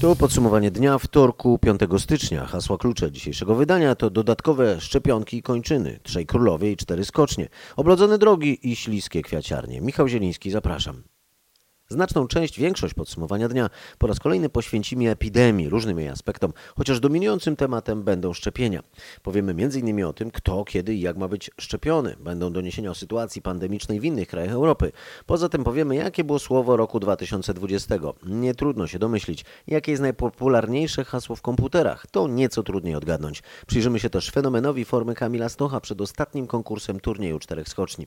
To podsumowanie dnia wtorku 5 stycznia. Hasła klucze dzisiejszego wydania to dodatkowe szczepionki i kończyny, trzej królowie i cztery skocznie, oblodzone drogi i śliskie kwiaciarnie. Michał Zieliński, zapraszam. Znaczną część, większość podsumowania dnia po raz kolejny poświęcimy epidemii, różnym jej aspektom, chociaż dominującym tematem będą szczepienia. Powiemy m.in. o tym, kto, kiedy i jak ma być szczepiony. Będą doniesienia o sytuacji pandemicznej w innych krajach Europy. Poza tym powiemy, jakie było słowo roku 2020. Nie trudno się domyślić, jakie jest najpopularniejsze hasło w komputerach. To nieco trudniej odgadnąć. Przyjrzymy się też fenomenowi formy Kamila Stocha przed ostatnim konkursem turnieju czterech skoczni.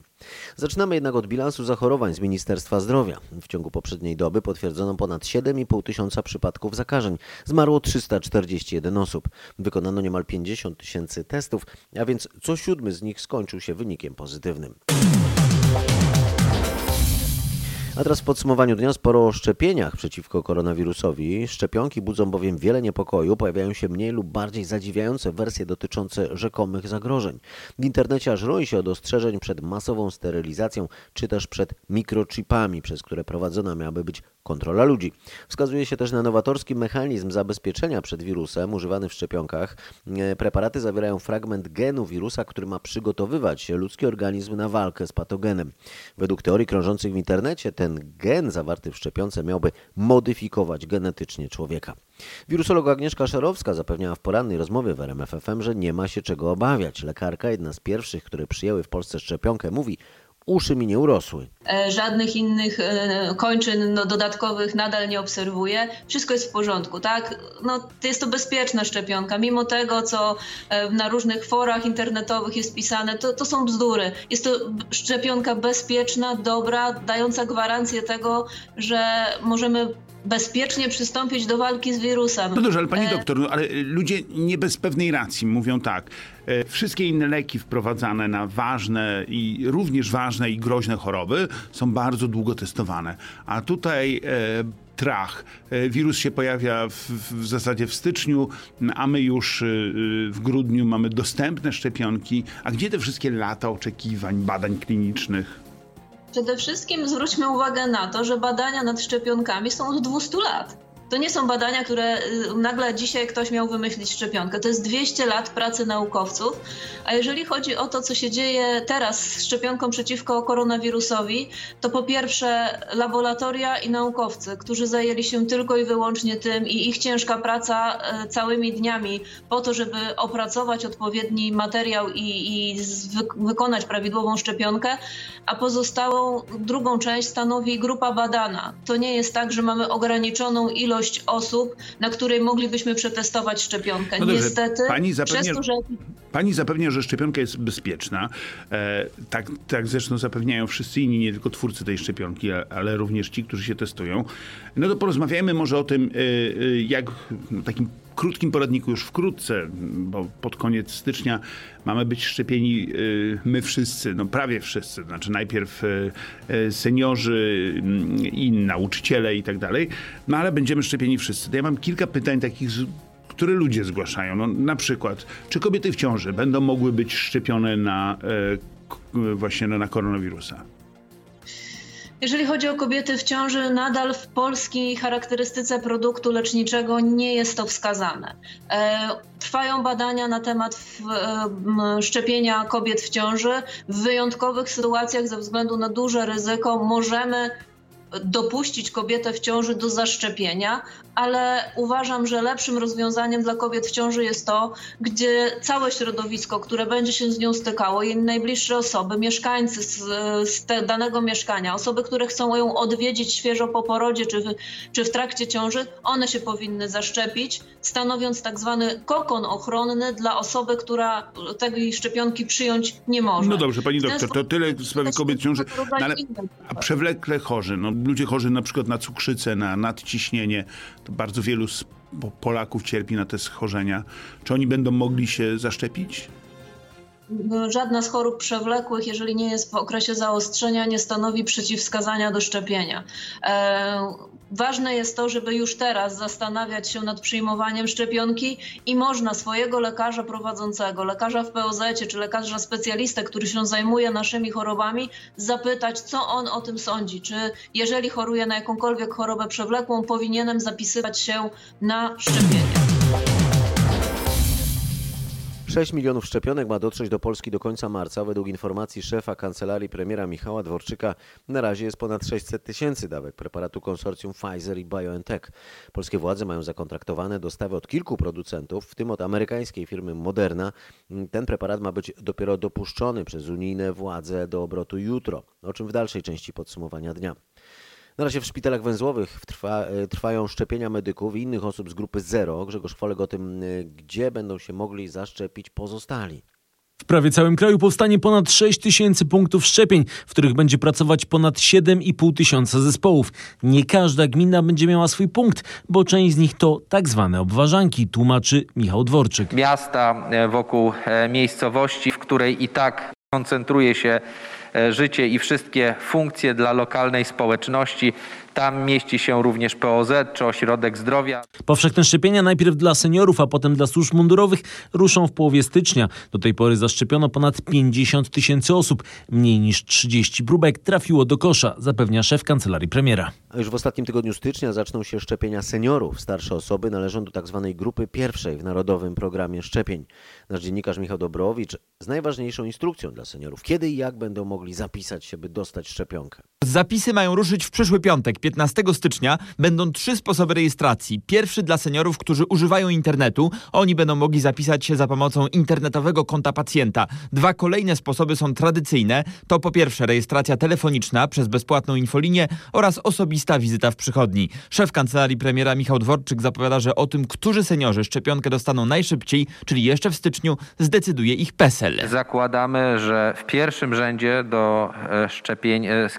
Zaczynamy jednak od bilansu zachorowań z Ministerstwa Zdrowia. W ciągu poprzedniej doby potwierdzono ponad 7,5 tysiąca przypadków zakażeń. Zmarło 341 osób. Wykonano niemal 50 tysięcy testów, a więc co siódmy z nich skończył się wynikiem pozytywnym. A teraz w podsumowaniu dnia sporo o szczepieniach przeciwko koronawirusowi. Szczepionki budzą bowiem wiele niepokoju, pojawiają się mniej lub bardziej zadziwiające wersje dotyczące rzekomych zagrożeń. W internecie aż roi się od ostrzeżeń przed masową sterylizacją, czy też przed mikrochipami, przez które prowadzona miałaby być kontrola ludzi. Wskazuje się też na nowatorski mechanizm zabezpieczenia przed wirusem używany w szczepionkach. E, Preparaty zawierają fragment genu wirusa, który ma przygotowywać ludzki organizm na walkę z patogenem. Według teorii krążących w internecie ten gen zawarty w szczepionce miałby modyfikować genetycznie człowieka. Wirusolog Agnieszka Szerowska zapewniała w porannej rozmowie w RMFFM, że nie ma się czego obawiać. Lekarka, jedna z pierwszych, które przyjęły w Polsce szczepionkę, mówi, uszy mi nie urosły. E, Żadnych innych e, kończyn no, dodatkowych nadal nie obserwuję. Wszystko jest w porządku, tak? No, jest to bezpieczna szczepionka. Mimo tego, co e, na różnych forach internetowych jest pisane, to, to są bzdury. Jest to szczepionka bezpieczna, dobra, dająca gwarancję tego, że możemy bezpiecznie przystąpić do walki z wirusem. No dobrze, ale pani E, doktor, no, ale ludzie nie bez pewnej racji mówią tak. e, Wszystkie inne leki wprowadzane na ważne i również ważne i groźne choroby są bardzo długo testowane. A tutaj e, trach. E, Wirus się pojawia w, w zasadzie w styczniu, a my już w grudniu mamy dostępne szczepionki. A gdzie te wszystkie lata oczekiwań, badań klinicznych? Przede wszystkim zwróćmy uwagę na to, że badania nad szczepionkami są od 200 lat. To nie są badania, które y, nagle dzisiaj ktoś miał wymyślić szczepionkę. To jest 200 lat pracy naukowców. A jeżeli chodzi o to, co się dzieje teraz z szczepionką przeciwko koronawirusowi, to po pierwsze laboratoria i naukowcy, którzy zajęli się tylko i wyłącznie tym i ich ciężka praca y, całymi dniami po to, żeby opracować odpowiedni materiał i, i wykonać prawidłową szczepionkę, a pozostałą drugą część stanowi grupa badana. To nie jest tak, że mamy ograniczoną ilość osób, na której moglibyśmy przetestować szczepionkę. No dobrze, Niestety, pani zapewnia- przez to, że Pani zapewnia, że szczepionka jest bezpieczna. E, tak, tak zresztą zapewniają wszyscy inni, nie tylko twórcy tej szczepionki, ale również ci, którzy się testują. No to porozmawiajmy może o tym, e, e, jak w takim krótkim poradniku już wkrótce, bo pod koniec stycznia mamy być szczepieni e, my wszyscy, no prawie wszyscy. Znaczy najpierw seniorzy mm, i nauczyciele i tak dalej, no ale będziemy szczepieni wszyscy. To ja mam kilka pytań takich które ludzie zgłaszają. No, na przykład, czy kobiety w ciąży będą mogły być szczepione na e, k- właśnie na, na koronawirusa? Jeżeli chodzi o kobiety w ciąży, nadal w polskiej charakterystyce produktu leczniczego nie jest to wskazane. E, Trwają badania na temat e, szczepienia kobiet w ciąży. W wyjątkowych sytuacjach, ze względu na duże ryzyko, możemy dopuścić kobietę w ciąży do zaszczepienia, ale uważam, że lepszym rozwiązaniem dla kobiet w ciąży jest to, gdzie całe środowisko, które będzie się z nią stykało, jej najbliższe osoby, mieszkańcy z, z te, danego mieszkania, osoby, które chcą ją odwiedzić świeżo po porodzie czy w, czy w trakcie ciąży, one się powinny zaszczepić, stanowiąc tak zwany kokon ochronny dla osoby, która tej szczepionki przyjąć nie może. No dobrze, pani doktor, to tyle w sprawie kobiet w ciąży. No, ale, a przewlekle chorzy, no ludzie chorzy na przykład na cukrzycę, na nadciśnienie, to bardzo wielu Polaków cierpi na te schorzenia. Czy oni będą mogli się zaszczepić? No, żadna z chorób przewlekłych, jeżeli nie jest w okresie zaostrzenia, nie stanowi przeciwwskazania do szczepienia. E, ważne jest to, żeby już teraz zastanawiać się nad przyjmowaniem szczepionki i można swojego lekarza prowadzącego, lekarza w POZ czy lekarza specjalistę, który się zajmuje naszymi chorobami, zapytać, co on o tym sądzi. Czy jeżeli choruje na jakąkolwiek chorobę przewlekłą, powinienem zapisywać się na szczepienie. 6 milionów szczepionek ma dotrzeć do Polski do końca marca. Według informacji szefa kancelarii premiera Michała Dworczyka na razie jest ponad 600 tysięcy dawek preparatu konsorcjum Pfizer i BioNTech. Polskie władze mają zakontraktowane dostawy od kilku producentów, w tym od amerykańskiej firmy Moderna. Ten preparat ma być dopiero dopuszczony przez unijne władze do obrotu jutro, o czym w dalszej części podsumowania dnia. Na razie w szpitalach węzłowych trwa, e, trwają szczepienia medyków i innych osób z grupy zero. Grzegorz Chwolek o tym, e, gdzie będą się mogli zaszczepić pozostali. W prawie całym kraju powstanie ponad 6 tysięcy punktów szczepień, w których będzie pracować ponad 7,5 tysiąca zespołów. Nie każda gmina będzie miała swój punkt, bo część z nich to tak zwane obważanki, tłumaczy Michał Dworczyk. Miasta e, wokół miejscowości, w której i tak koncentruje się życie i wszystkie funkcje dla lokalnej społeczności. Tam mieści się również POZ czy ośrodek zdrowia. Powszechne szczepienia najpierw dla seniorów, a potem dla służb mundurowych ruszą w połowie stycznia. Do tej pory zaszczepiono ponad 50 tysięcy osób. Mniej niż 30 próbek trafiło do kosza, zapewnia szef kancelarii premiera. A już w ostatnim tygodniu stycznia zaczną się szczepienia seniorów. Starsze osoby należą do tzw. Tak grupy pierwszej w Narodowym Programie Szczepień. Nasz dziennikarz Michał Dobrowicz z najważniejszą instrukcją dla seniorów. Kiedy i jak będą mogli zapisać się, by dostać szczepionkę? Zapisy mają ruszyć w przyszły piątek, 15 stycznia. Będą trzy sposoby rejestracji. Pierwszy dla seniorów, którzy używają internetu. Oni będą mogli zapisać się za pomocą internetowego konta pacjenta. Dwa kolejne sposoby są tradycyjne. To po pierwsze rejestracja telefoniczna przez bezpłatną infolinię oraz osobista wizyta w przychodni. Szef kancelarii premiera Michał Dworczyk zapowiada, że o tym, którzy seniorzy szczepionkę dostaną najszybciej, czyli jeszcze w styczniu, zdecyduje ich PESEL. Zakładamy, że w pierwszym rzędzie do e, szczepień e,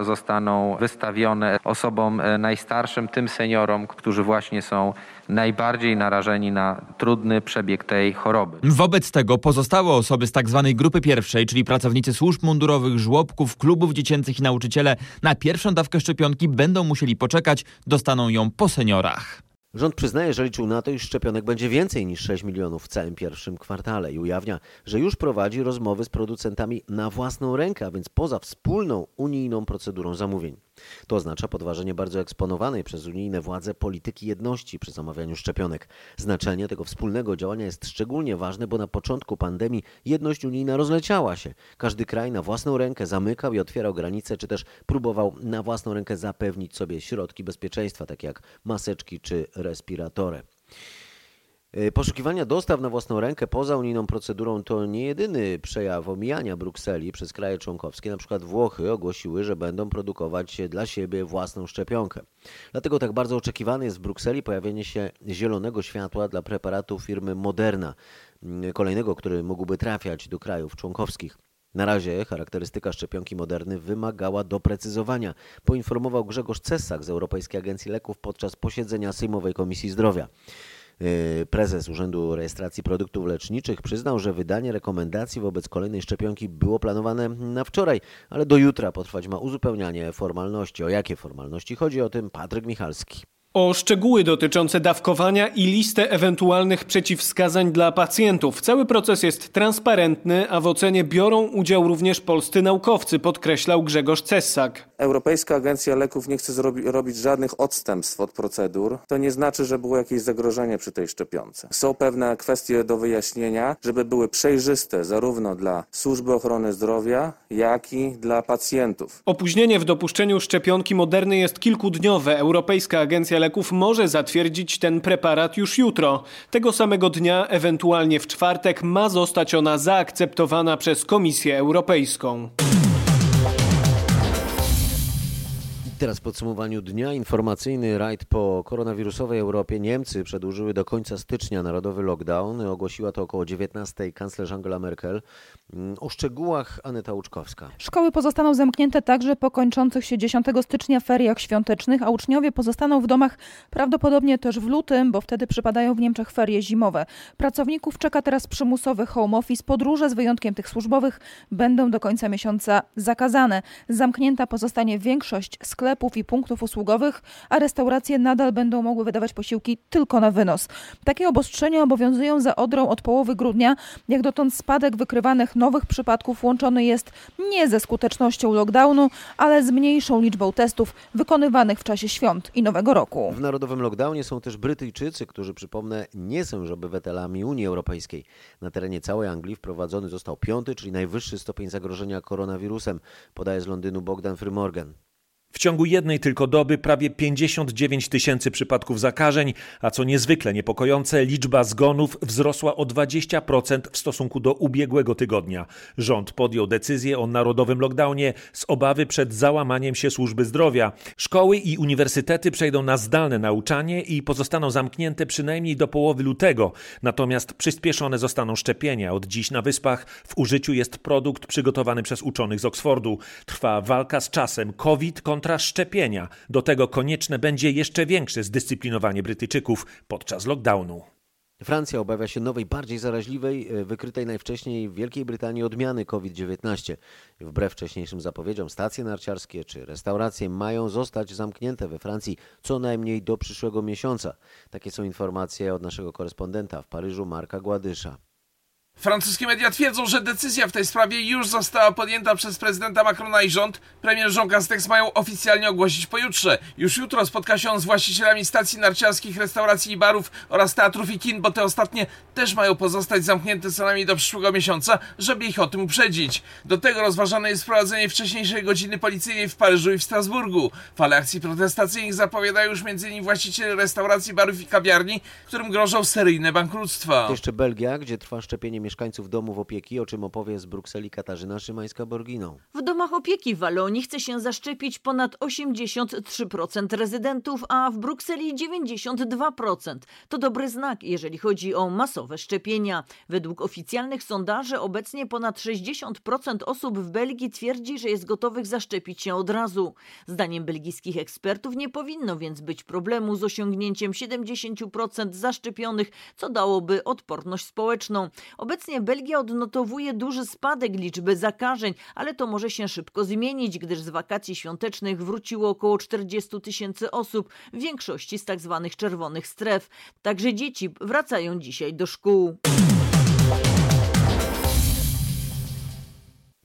zostaną wystawione osobom e, najstarszym, tym seniorom, którzy właśnie są najbardziej narażeni na trudny przebieg tej choroby. Wobec tego pozostałe osoby z tzw. Tak grupy pierwszej, czyli pracownicy służb mundurowych, żłobków, klubów dziecięcych i nauczyciele na pierwszą dawkę szczepionki będą musieli poczekać, dostaną ją po seniorach. Rząd przyznaje, że liczył na to, iż szczepionek będzie więcej niż 6 milionów w całym pierwszym kwartale i ujawnia, że już prowadzi rozmowy z producentami na własną rękę, a więc poza wspólną unijną procedurą zamówień. To oznacza podważenie bardzo eksponowanej przez unijne władze polityki jedności przy zamawianiu szczepionek. Znaczenie tego wspólnego działania jest szczególnie ważne, bo na początku pandemii jedność unijna rozleciała się. Każdy kraj na własną rękę zamykał i otwierał granice, czy też próbował na własną rękę zapewnić sobie środki bezpieczeństwa, takie jak maseczki czy respiratory. Y, poszukiwania dostaw na własną rękę poza unijną procedurą to nie jedyny przejaw omijania Brukseli przez kraje członkowskie. Na przykład Włochy ogłosiły, że będą produkować dla siebie własną szczepionkę. Dlatego tak bardzo oczekiwane jest w Brukseli pojawienie się zielonego światła dla preparatu firmy Moderna, mm, kolejnego, który mógłby trafiać do krajów członkowskich. Na razie charakterystyka szczepionki Moderny wymagała doprecyzowania, poinformował Grzegorz Cesak z Europejskiej Agencji Leków podczas posiedzenia Sejmowej Komisji Zdrowia. Y, prezes Urzędu Rejestracji Produktów Leczniczych przyznał, że wydanie rekomendacji wobec kolejnej szczepionki było planowane na wczoraj, ale do jutra potrwać ma uzupełnianie formalności. O jakie formalności chodzi? O tym Patryk Michalski. O szczegóły dotyczące dawkowania i listę ewentualnych przeciwwskazań dla pacjentów. Cały proces jest transparentny, a w ocenie biorą udział również polscy naukowcy, podkreślał Grzegorz Cessak. Europejska Agencja Leków nie chce robić żadnych odstępstw od procedur. To nie znaczy, że było jakieś zagrożenie przy tej szczepionce. Są pewne kwestie do wyjaśnienia, żeby były przejrzyste zarówno dla służby ochrony zdrowia, jak i dla pacjentów. Opóźnienie w dopuszczeniu szczepionki Moderny jest kilkudniowe. Europejska Agencja Leków może zatwierdzić ten preparat już jutro. Tego samego dnia, ewentualnie w czwartek, ma zostać ona zaakceptowana przez Komisję Europejską. Teraz w podsumowaniu dnia informacyjny rajd po koronawirusowej Europie. Niemcy przedłużyły do końca stycznia narodowy lockdown. Ogłosiła to około 19 kanclerz Angela Merkel. Mm, o szczegółach Aneta Łuczkowska. Szkoły pozostaną zamknięte także po kończących się 10 stycznia feriach świątecznych, a uczniowie pozostaną w domach prawdopodobnie też w lutym, bo wtedy przypadają w Niemczech ferie zimowe. Pracowników czeka teraz przymusowy home office. Podróże z wyjątkiem tych służbowych będą do końca miesiąca zakazane. Zamknięta pozostanie większość sklepów i punktów usługowych, a restauracje nadal będą mogły wydawać posiłki tylko na wynos. Takie obostrzenia obowiązują za Odrą od połowy grudnia. Jak dotąd spadek wykrywanych nowych przypadków łączony jest nie ze skutecznością lockdownu, ale z mniejszą liczbą testów wykonywanych w czasie świąt i Nowego Roku. W narodowym lockdownie są też Brytyjczycy, którzy, przypomnę, nie są już obywatelami Unii Europejskiej. Na terenie całej Anglii wprowadzony został piąty, czyli najwyższy stopień zagrożenia koronawirusem, podaje z Londynu Bogdan Frymorgan. W ciągu jednej tylko doby prawie 59 tysięcy przypadków zakażeń, a co niezwykle niepokojące, liczba zgonów wzrosła o 20% w stosunku do ubiegłego tygodnia. Rząd podjął decyzję o narodowym lockdownie z obawy przed załamaniem się służby zdrowia. Szkoły i uniwersytety przejdą na zdalne nauczanie i pozostaną zamknięte przynajmniej do połowy lutego. Natomiast przyspieszone zostaną szczepienia. Od dziś na wyspach w użyciu jest produkt przygotowany przez uczonych z Oksfordu. Trwa walka z czasem. COVID kontra szczepienia. Do tego konieczne będzie jeszcze większe zdyscyplinowanie Brytyjczyków podczas lockdownu. Francja obawia się nowej, bardziej zaraźliwej, e, wykrytej najwcześniej w Wielkiej Brytanii odmiany COVID-19. Wbrew wcześniejszym zapowiedziom, stacje narciarskie czy restauracje mają zostać zamknięte we Francji co najmniej do przyszłego miesiąca. Takie są informacje od naszego korespondenta w Paryżu, Marka Gładysza. Francuskie media twierdzą, że decyzja w tej sprawie już została podjęta przez prezydenta Macrona i rząd. Premier Jean Castex mają oficjalnie ogłosić pojutrze. Już jutro spotka się on z właścicielami stacji narciarskich, restauracji i barów oraz teatrów i kin, bo te ostatnie też mają pozostać zamknięte co najmniej do przyszłego miesiąca, żeby ich o tym uprzedzić. Do tego rozważane jest wprowadzenie wcześniejszej godziny policyjnej w Paryżu i w Strasburgu. Fale akcji protestacyjnych zapowiadają już m.in. właściciele restauracji, barów i kawiarni, którym grożą seryjne bankructwa. Jeszcze Belgia, gdzie trwa szczepienie mieszkańców domów opieki, o czym opowie z Brukseli Katarzyna Szymańska-Borginą. W domach opieki w Walonii chce się zaszczepić ponad 83% rezydentów, a w Brukseli 92%. To dobry znak, jeżeli chodzi o masowe szczepienia. Według oficjalnych sondaży obecnie ponad 60% osób w Belgii twierdzi, że jest gotowych zaszczepić się od razu. Zdaniem belgijskich ekspertów nie powinno więc być problemu z osiągnięciem 70% zaszczepionych, co dałoby odporność społeczną. Obecnie Belgia odnotowuje duży spadek liczby zakażeń, ale to może się szybko zmienić, gdyż z wakacji świątecznych wróciło około 40 tysięcy osób, w większości z tzw. Tak czerwonych stref. Także dzieci wracają dzisiaj do szkół.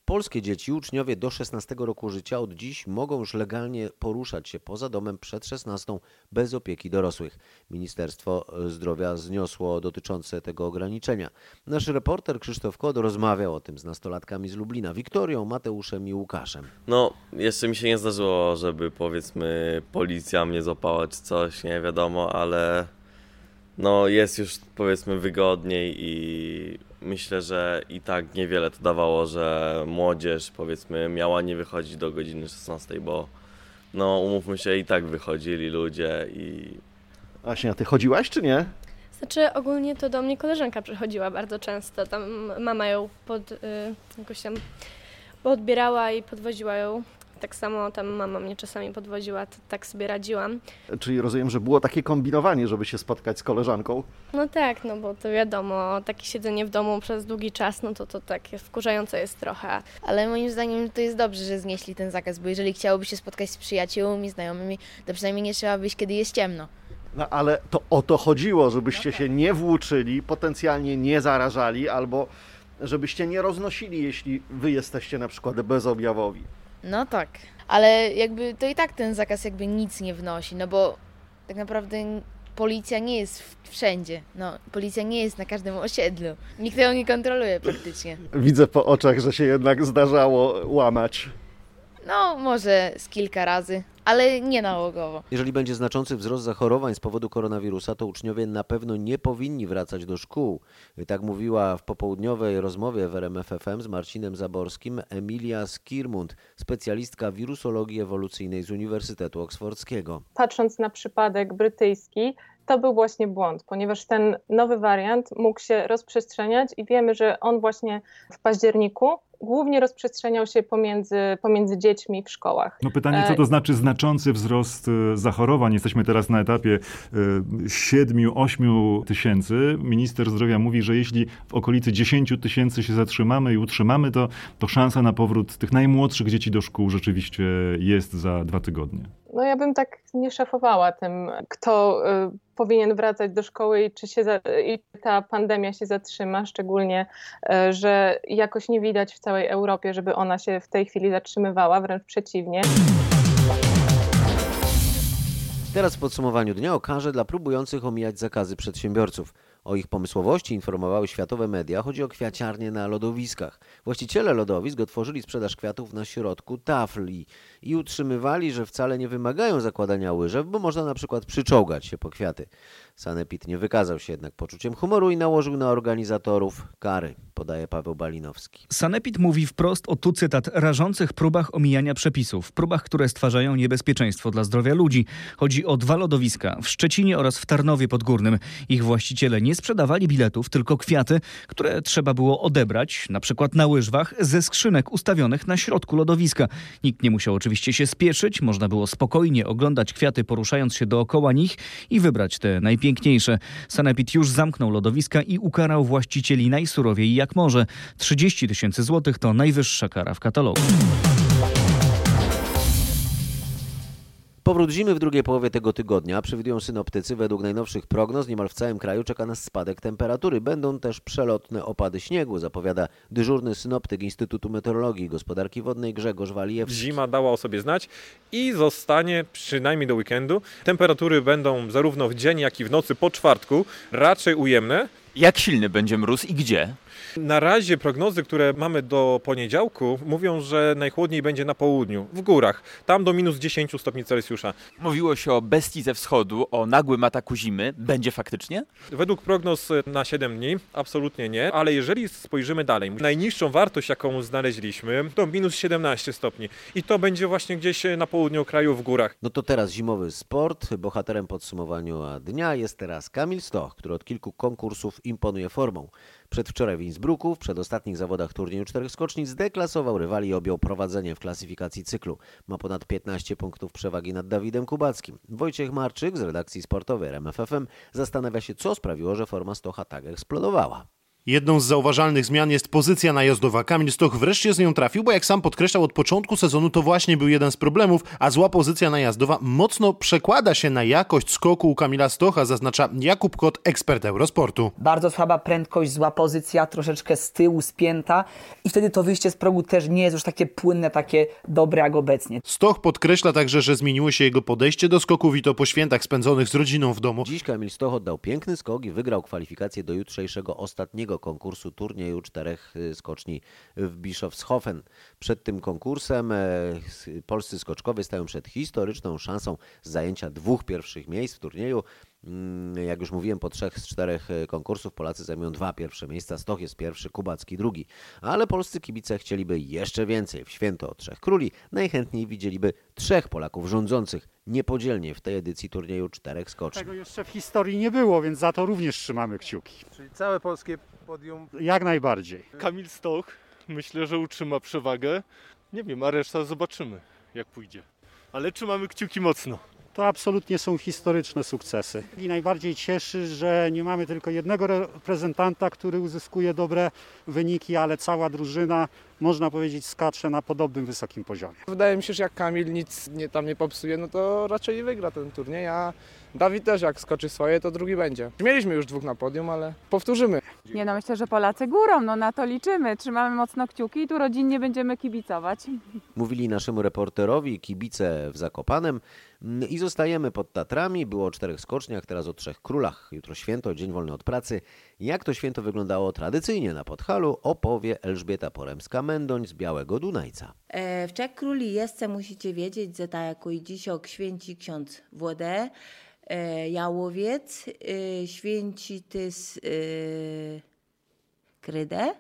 Polskie dzieci, uczniowie do 16 roku życia od dziś mogą już legalnie poruszać się poza domem przed 16 bez opieki dorosłych. Ministerstwo Zdrowia zniosło dotyczące tego ograniczenia. Nasz reporter Krzysztof Kod rozmawiał o tym z nastolatkami z Lublina, Wiktorią, Mateuszem i Łukaszem. No, jeszcze mi się nie zdarzyło, żeby powiedzmy policja mnie złapała czy coś, nie wiadomo, ale no jest już powiedzmy wygodniej i myślę, że i tak niewiele to dawało, że młodzież powiedzmy miała nie wychodzić do godziny 16, bo no umówmy się i tak wychodzili ludzie i... Właśnie, a ty chodziłaś czy nie? Znaczy ogólnie to do mnie koleżanka przychodziła bardzo często, tam mama ją pod, y, jakoś tam odbierała i podwoziła ją tak samo tam mama mnie czasami podwoziła, to tak sobie radziłam. Czyli rozumiem, że było takie kombinowanie, żeby się spotkać z koleżanką? No tak, no bo to wiadomo, takie siedzenie w domu przez długi czas, no to to takie wkurzające jest trochę. Ale moim zdaniem to jest dobrze, że znieśli ten zakaz, bo jeżeli chciałoby się spotkać z przyjaciółmi, znajomymi, to przynajmniej nie trzeba wyjść, kiedy jest ciemno. No ale to o to chodziło, żebyście się nie włóczyli, potencjalnie nie zarażali, albo żebyście nie roznosili, jeśli wy jesteście na przykład bezobjawowi. No tak, ale jakby to i tak ten zakaz jakby nic nie wnosi, no bo tak naprawdę policja nie jest wszędzie. No, policja nie jest na każdym osiedlu. Nikt tego nie kontroluje praktycznie. Widzę po oczach, że się jednak zdarzało łamać. No, może z kilka razy, ale nie nałogowo. Jeżeli będzie znaczący wzrost zachorowań z powodu koronawirusa, to uczniowie na pewno nie powinni wracać do szkół. Tak mówiła w popołudniowej rozmowie w RMFFM z Marcinem Zaborskim Emilia Skirmund, specjalistka wirusologii ewolucyjnej z Uniwersytetu Oksfordzkiego. Patrząc na przypadek brytyjski, to był właśnie błąd, ponieważ ten nowy wariant mógł się rozprzestrzeniać i wiemy, że on właśnie w październiku głównie rozprzestrzeniał się pomiędzy, pomiędzy dziećmi w szkołach. No pytanie, co to znaczy znaczący wzrost e, zachorowań? Jesteśmy teraz na etapie 7-8 tysięcy. Minister zdrowia mówi, że jeśli w okolicy 10 tysięcy się zatrzymamy i utrzymamy, to, to szansa na powrót tych najmłodszych dzieci do szkół rzeczywiście jest za dwa tygodnie. No ja bym tak nie szafowała tym, kto y, powinien wracać do szkoły i czy się za, i ta pandemia się zatrzyma, szczególnie, y, że jakoś nie widać w całej Europie, żeby ona się w tej chwili zatrzymywała, wręcz przeciwnie. Teraz w podsumowaniu dnia okaże dla próbujących omijać zakazy przedsiębiorców. O ich pomysłowości informowały światowe media. Chodzi o kwiaciarnie na lodowiskach. Właściciele lodowisk otworzyli sprzedaż kwiatów na środku tafli i utrzymywali, że wcale nie wymagają zakładania łyżew, bo można na przykład przyczołgać się po kwiaty. Sanepid nie wykazał się jednak poczuciem humoru i nałożył na organizatorów kary, podaje Paweł Balinowski. Sanepid mówi wprost o tu cytat rażących próbach omijania przepisów, próbach, które stwarzają niebezpieczeństwo dla zdrowia ludzi. Chodzi o dwa lodowiska w Szczecinie oraz w Tarnowie Podgórnym. Ich właściciele nie sprzedawali biletów, tylko kwiaty, które trzeba było odebrać, na przykład na łyżwach, ze skrzynek ustawionych na środku lodowiska. Nikt nie musiał oczywiście się spieszyć, można było spokojnie oglądać kwiaty poruszając się dookoła nich i wybrać te najpiękniejsze. Sanepid już zamknął lodowiska i ukarał właścicieli najsurowiej jak może. 30 tysięcy złotych to najwyższa kara w katalogu. Powrót zimy w drugiej połowie tego tygodnia przewidują synoptycy. Według najnowszych prognoz niemal w całym kraju czeka nas spadek temperatury. Będą też przelotne opady śniegu, zapowiada dyżurny synoptyk Instytutu Meteorologii i Gospodarki Wodnej Grzegorz Walijewski. Zima dała o sobie znać i zostanie przynajmniej do weekendu. Temperatury będą zarówno w dzień, jak i w nocy po czwartku raczej ujemne. Jak silny będzie mróz i gdzie? Na razie prognozy, które mamy do poniedziałku, mówią, że najchłodniej będzie na południu, w górach, tam do minus 10 stopni Celsjusza. Mówiło się o bestii ze wschodu, o nagłym ataku zimy. Będzie faktycznie? Według prognoz na 7 dni absolutnie nie, ale jeżeli spojrzymy dalej, najniższą wartość, jaką znaleźliśmy, to minus 17 stopni i to będzie właśnie gdzieś na południu kraju w górach. No to teraz zimowy sport. Bohaterem podsumowania dnia jest teraz Kamil Stoch, który od kilku konkursów imponuje formą. Przedwczoraj w Innsbrucku w przedostatnich zawodach turnieju czterech skoczni zdeklasował rywali i objął prowadzenie w klasyfikacji cyklu. Ma ponad 15 punktów przewagi nad Dawidem Kubackim. Wojciech Marczyk z redakcji sportowej RMFFM zastanawia się, co sprawiło, że forma Stocha tak eksplodowała. Jedną z zauważalnych zmian jest pozycja najazdowa. Kamil Stoch wreszcie z nią trafił, bo jak sam podkreślał od początku sezonu, to właśnie był jeden z problemów, a zła pozycja najazdowa mocno przekłada się na jakość skoku u Kamila Stocha, zaznacza Jakub Kot, ekspert Eurosportu. Bardzo słaba prędkość, zła pozycja, troszeczkę z tyłu, spięta i wtedy to wyjście z progu też nie jest już takie płynne, takie dobre jak obecnie. Stoch podkreśla także, że zmieniło się jego podejście do skoków i to po świętach spędzonych z rodziną w domu. Dziś Kamil Stoch oddał piękny skok i wygrał kwalifikację do jutrzejszego ostatniego konkursu turnieju czterech skoczni w Bischofshofen. Przed tym konkursem e, polscy skoczkowie stają przed historyczną szansą zajęcia dwóch pierwszych miejsc w turnieju. Mm, Jak już mówiłem, po trzech z czterech konkursów Polacy zajmują dwa pierwsze miejsca. Stoch jest pierwszy, Kubacki drugi. Ale polscy kibice chcieliby jeszcze więcej. W święto Trzech Króli najchętniej widzieliby trzech Polaków rządzących niepodzielnie w tej edycji turnieju czterech skoczni. Tego jeszcze w historii nie było, więc za to również trzymamy kciuki. Czyli całe polskie podium. Jak najbardziej. Kamil Stoch myślę, że utrzyma przewagę. Nie wiem, a reszta zobaczymy jak pójdzie. Ale trzymamy kciuki mocno. To absolutnie są historyczne sukcesy. I najbardziej cieszy, że nie mamy tylko jednego reprezentanta, który uzyskuje dobre wyniki, ale cała drużyna, można powiedzieć, skacze na podobnym wysokim poziomie. Wydaje mi się, że jak Kamil nic nie, tam nie popsuje, no to raczej wygra ten turniej, a Dawid też jak skoczy swoje, to drugi będzie. Mieliśmy już dwóch na podium, ale powtórzymy. Nie no, myślę, że Polacy górą, no na to liczymy. Trzymamy mocno kciuki i tu rodzinnie będziemy kibicować. Mówili naszemu reporterowi kibice w Zakopanem Mm, i zostajemy pod Tatrami. Było o czterech skoczniach, teraz o trzech królach. Jutro święto, dzień wolny od pracy. Jak to święto wyglądało tradycyjnie na Podhalu opowie Elżbieta Poremska-Mendoń z Białego Dunajca. E, W Czech Króli Jesce musicie wiedzieć, że tak jako i dzisiaj święci ksiądz wodę, e, jałowiec, e, święci też e, krydę.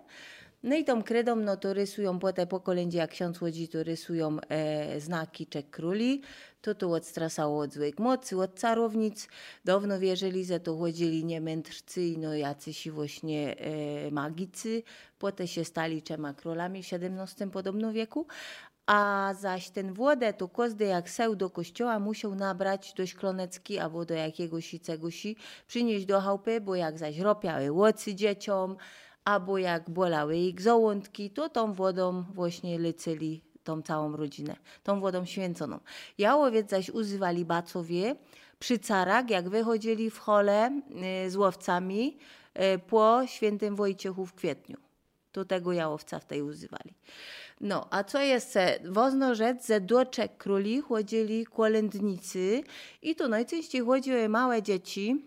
No i tą krydą, no to rysują potem po kolędzie, jak ksiądz łodzi, to rysują e, znaki Czech Króli. To to odstrasało od złych mocy, od carownic. Dawno wierzyli, że to chodzili nie mędrcy, i no jacyś właśnie e, magicy. Potem się stali trzema królami w XVII podobno wieku. A zaś ten to każdy jak seł do kościoła musiał nabrać do szklonecki albo do jakiegoś i cegosi, przynieść do chałupy, bo jak zaś ropiały łocy dzieciom, albo jak bolały ich żołądki, to tą wodą właśnie lecyli tą całą rodzinę, tą wodą święconą. Jałowiec zaś używali bacowie przy carach, jak wychodzili w chole y, z łowcami y, po świętym Wojciechu w kwietniu. To tego jałowca w tej używali. No, a co jeszcze? Wozno rzec, że do Czech króli chodzili kolędnicy i to najczęściej chodziły małe dzieci,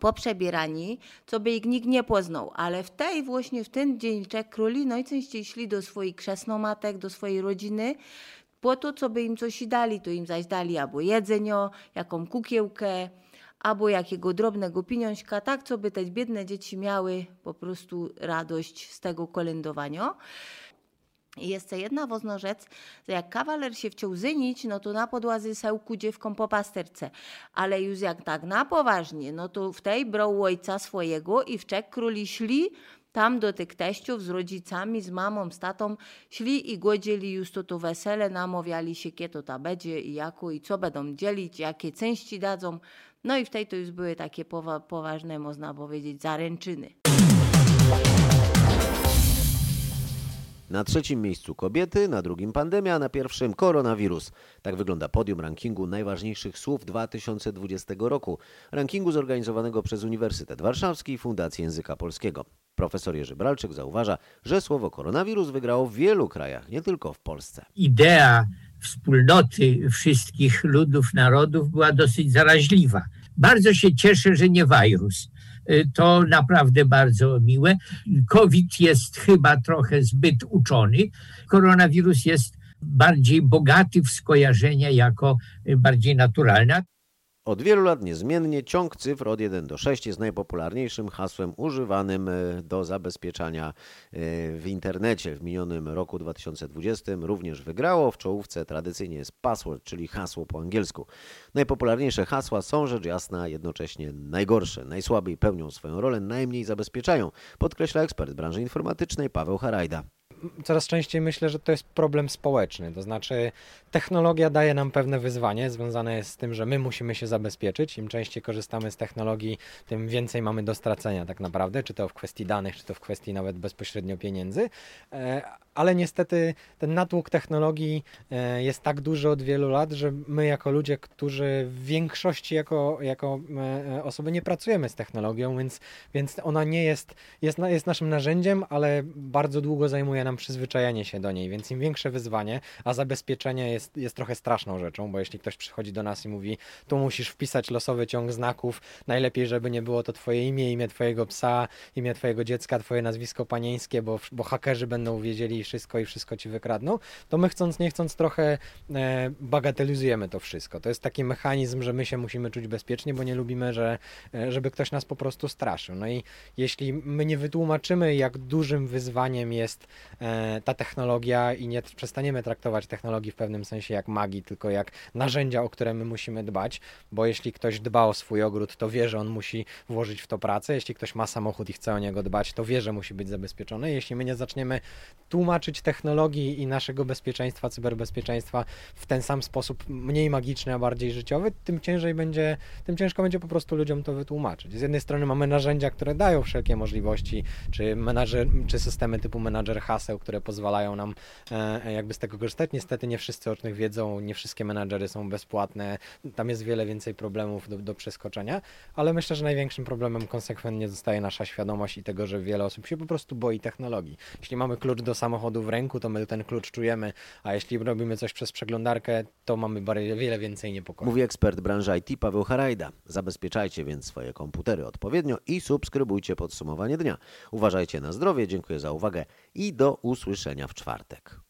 poprzebierani, co by ich nikt nie poznał, ale w tej właśnie, w ten dzień Czech króli najczęściej szli do swoich krzesnomatek, do swojej rodziny, po to, co by im coś dali, to im zaś dali albo jedzenio, jaką kukiełkę, albo jakiego drobnego pieniążka, tak, co by te biedne dzieci miały po prostu radość z tego kolędowania. Jeszcze jedna ważna rzecz, że jak kawaler się wciął zynić, no to na podłazy sełku dziewką po pasterce. Ale już jak tak na poważnie, no to w tej brał ojca swojego i w Czech króli szli tam do tych teściów z rodzicami, z mamą, z tatą, szli i godzili już to, to wesele, namawiali się, kie to ta będzie i jako i co będą dzielić, jakie części dadzą. No i w tej to już były takie powa- poważne, można powiedzieć, zaręczyny. Na trzecim miejscu kobiety, na drugim pandemia, na pierwszym koronawirus. Tak wygląda podium rankingu najważniejszych słów 2020 roku. Rankingu zorganizowanego przez Uniwersytet Warszawski i Fundację Języka Polskiego. Profesor Jerzy Bralczyk zauważa, że słowo koronawirus wygrało w wielu krajach, nie tylko w Polsce. idea wspólnoty wszystkich ludów, narodów była dosyć zaraźliwa. Bardzo się cieszę, że nie wirus. Y, To naprawdę bardzo miłe. COVID jest chyba trochę zbyt uczony. Koronawirus jest bardziej bogaty w skojarzenia jako y, bardziej naturalny. Od wielu lat niezmiennie ciąg cyfr od 1 do 6 jest najpopularniejszym hasłem używanym e, do zabezpieczania e, w internecie. W minionym roku 2020 również wygrało. W czołówce tradycyjnie jest password, czyli hasło po angielsku. Najpopularniejsze hasła są rzecz jasna jednocześnie najgorsze. Najsłabiej pełnią swoją rolę, najmniej zabezpieczają, podkreśla ekspert branży informatycznej Paweł Harajda. Coraz częściej myślę, że to jest problem społeczny. To znaczy, technologia daje nam pewne wyzwanie, związane jest z tym, że my musimy się zabezpieczyć. Im częściej korzystamy z technologii, tym więcej mamy do stracenia, tak naprawdę, czy to w kwestii danych, czy to w kwestii nawet bezpośrednio pieniędzy. E, Ale niestety ten natłok technologii e, jest tak duży od wielu lat, że my, jako ludzie, którzy w większości jako, jako e, osoby nie pracujemy z technologią, więc, więc ona nie jest, jest, jest naszym narzędziem, ale bardzo długo zajmuje nam przyzwyczajenie się do niej, więc im większe wyzwanie, a zabezpieczenie jest, jest trochę straszną rzeczą, bo jeśli ktoś przychodzi do nas i mówi, tu musisz wpisać losowy ciąg znaków, najlepiej, żeby nie było to twoje imię, imię twojego psa, imię twojego dziecka, twoje nazwisko panieńskie, bo, bo hakerzy będą wiedzieli wszystko i wszystko ci wykradną, to my chcąc, nie chcąc trochę e, bagatelizujemy to wszystko. To jest taki mechanizm, że my się musimy czuć bezpiecznie, bo nie lubimy, że, e, żeby ktoś nas po prostu straszył. No i jeśli my nie wytłumaczymy, jak dużym wyzwaniem jest ta technologia i nie przestaniemy traktować technologii w pewnym sensie jak magii, tylko jak narzędzia, o które my musimy dbać, bo jeśli ktoś dba o swój ogród, to wie, że on musi włożyć w to pracę. Jeśli ktoś ma samochód i chce o niego dbać, to wie, że musi być zabezpieczony. Jeśli my nie zaczniemy tłumaczyć technologii i naszego bezpieczeństwa, cyberbezpieczeństwa w ten sam sposób mniej magiczny, a bardziej życiowy, tym ciężej będzie, tym ciężko będzie po prostu ludziom to wytłumaczyć. Z jednej strony mamy narzędzia, które dają wszelkie możliwości, czy, menadżer, czy systemy typu menadżer haseł, haseł, które pozwalają nam e, jakby z tego korzystać. Niestety nie wszyscy o tym wiedzą, nie wszystkie menadżery są bezpłatne, tam jest wiele więcej problemów do, do przeskoczenia, ale myślę, że największym problemem konsekwentnie zostaje nasza świadomość i tego, że wiele osób się po prostu boi technologii. Jeśli mamy klucz do samochodu w ręku, to my ten klucz czujemy, a jeśli robimy coś przez przeglądarkę, to mamy wiele więcej niepokoju. Mówi ekspert branży IT Paweł Harajda. Zabezpieczajcie więc swoje komputery odpowiednio i subskrybujcie podsumowanie dnia. Uważajcie na zdrowie, dziękuję za uwagę i do usłyszenia w czwartek.